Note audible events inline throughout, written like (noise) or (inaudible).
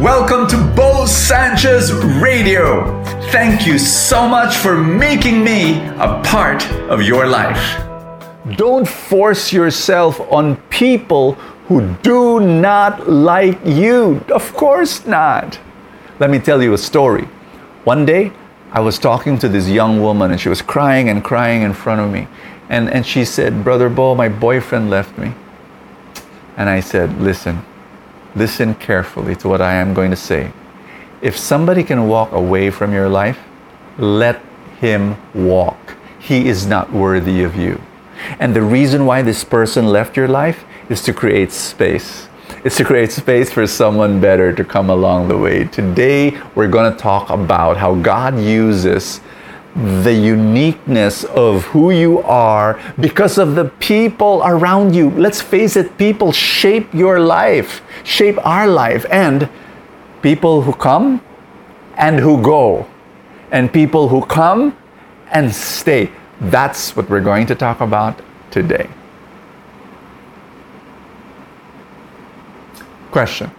Welcome to Bo Sanchez Radio. Thank you so much for making me a part of your life. Don't force yourself on people who do not like you. Of course not. Let me tell you a story. One day, I was talking to this young woman and she was crying and crying in front of me. And, and she said, Brother Bo, my boyfriend left me. And I said, Listen, listen carefully to what I am going to say. If somebody can walk away from your life, let him walk. He is not worthy of you. And the reason why this person left your life is to create space. It's to create space for someone better to come along the way. Today, we're going to talk about how God uses the uniqueness of who you are because of the people around you. Let's face it, people shape your life, shape our life, and people who come and who go, and people who come and stay. That's what we're going to talk about today. Question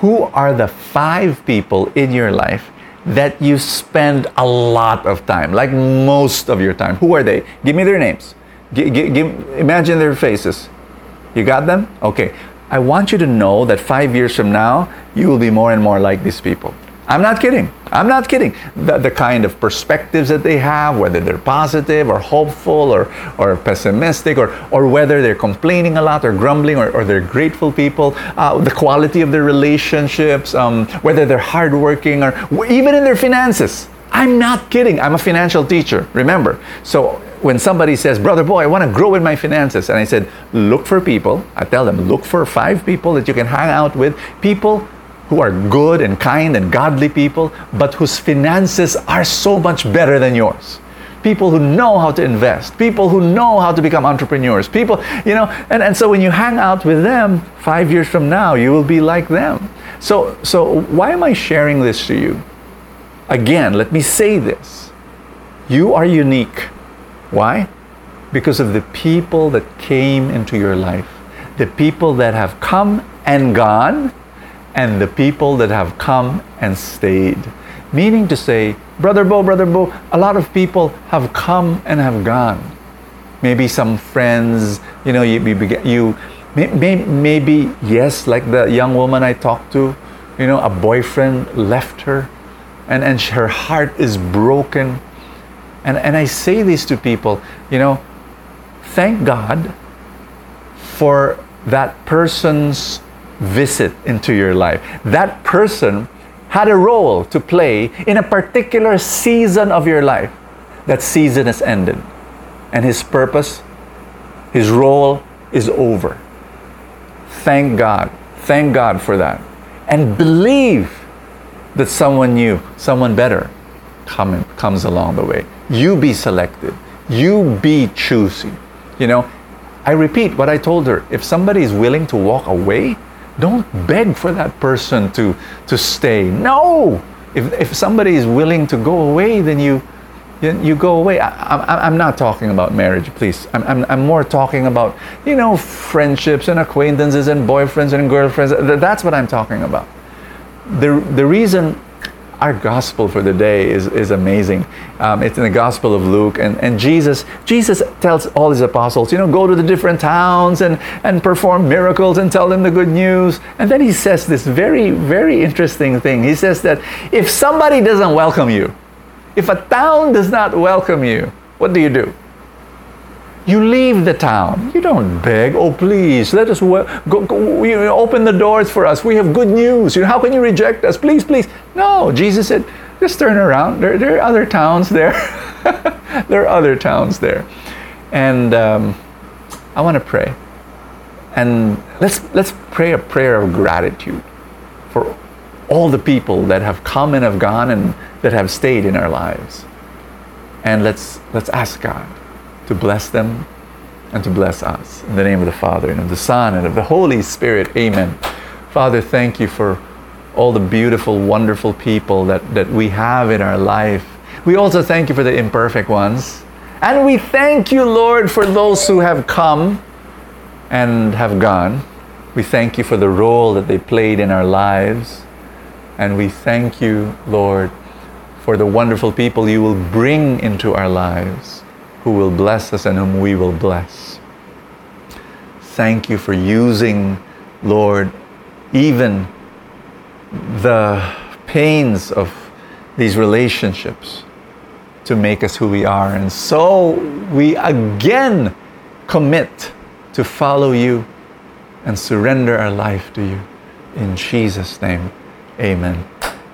Who are the five people in your life that you spend a lot of time, like most of your time? Who are they? Give me their names. G- g- imagine their faces. You got them? Okay. I want you to know that five years from now, you will be more and more like these people. I'm not kidding. I'm not kidding. The, the kind of perspectives that they have, whether they're positive or hopeful or, or pessimistic, or, or whether they're complaining a lot or grumbling or, or they're grateful people, uh, the quality of their relationships, um, whether they're hardworking or even in their finances. I'm not kidding. I'm a financial teacher, remember. So when somebody says, Brother Bo, I want to grow in my finances, and I said, look for people, I tell them, look for five people that you can hang out with, people who are good and kind and godly people, but whose finances are so much better than yours. People who know how to invest, people who know how to become entrepreneurs, people, you know, and, and so when you hang out with them five years from now, you will be like them. So, so why am I sharing this to you? Again, let me say this. You are unique. Why? Because of the people that came into your life, the people that have come and gone, and the people that have come and stayed. Meaning to say, Brother Bo, Brother Bo, a lot of people have come and have gone. Maybe some friends, you know, you, you maybe, maybe, yes, like the young woman I talked to, you know, a boyfriend left her and, and her heart is broken. And, and I say this to people, you know, thank God for that person's visit into your life. That person had a role to play in a particular season of your life. That season has ended. And his purpose, his role is over. Thank God. Thank God for that. And believe that someone new, someone better come, comes along the way. You be selected. You be choosy. You know, I repeat what I told her. If somebody is willing to walk away, don't beg for that person to, to stay. No! If, if somebody is willing to go away, then you, you go away. I, am not talking about marriage, please. I'm, I'm, I'm more talking about, you know, friendships and acquaintances and boyfriends and girlfriends. That's what I'm talking about. The, the reason our gospel for the day is, is amazing. Um, it's in the Gospel of Luke, and, and Jesus Jesus tells all his apostles, you know, go to the different towns and, and perform miracles and tell them the good news. And then he says this very, very interesting thing. He says that if somebody doesn't welcome you, if a town does not welcome you, what do you do? You leave the town. You don't beg, oh please, let us go, go, you know, open the doors for us. We have good news. You know, how can you reject us? Please, please. No, Jesus said, just turn around. There, there are other towns there. (laughs) there are other towns there. And um, I want to pray. And let's, let's pray a prayer of gratitude for all the people that have come and have gone and that have stayed in our lives. And let's, let's ask God to bless them and to bless us. In the name of the Father, and of the Son, and of the Holy Spirit. Amen. Father, thank you for all the beautiful, wonderful people that, that we have in our life. We also thank you for the imperfect ones. And we thank you, Lord, for those who have come and have gone. We thank you for the role that they played in our lives. And we thank you, Lord, for the wonderful people you will bring into our lives who will bless us and whom we will bless. Thank you for using, Lord, even the pains of these relationships to make us who we are. And so we again commit to follow you and surrender our life to you. In Jesus' name, amen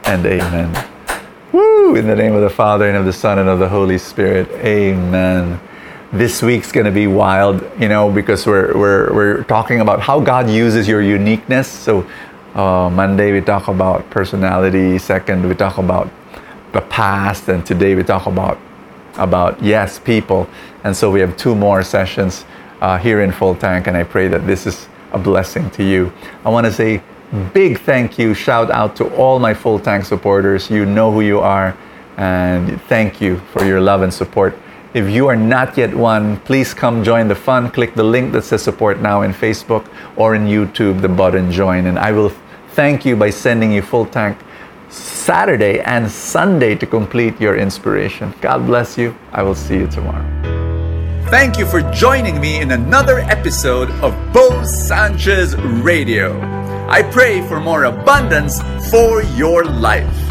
and amen. In the name of the Father and of the Son and of the Holy Spirit. Amen. This week's going to be wild, you know, because we're, we're, we're talking about how God uses your uniqueness. So, uh, Monday we talk about personality. Second, we talk about the past. And today we talk about, about yes, people. And so we have two more sessions uh, here in Full Tank. And I pray that this is a blessing to you. I want to say big thank you, shout out to all my full tank supporters. You know who you are, and thank you for your love and support. If you are not yet one, please come join the fun. Click the link that says support now in Facebook or in YouTube, the button join, and I will thank you by sending you full tank Saturday and Sunday to complete your inspiration. God bless you. I will see you tomorrow. Thank you for joining me in another episode of Bo Sanchez Radio. I pray for more abundance for your life.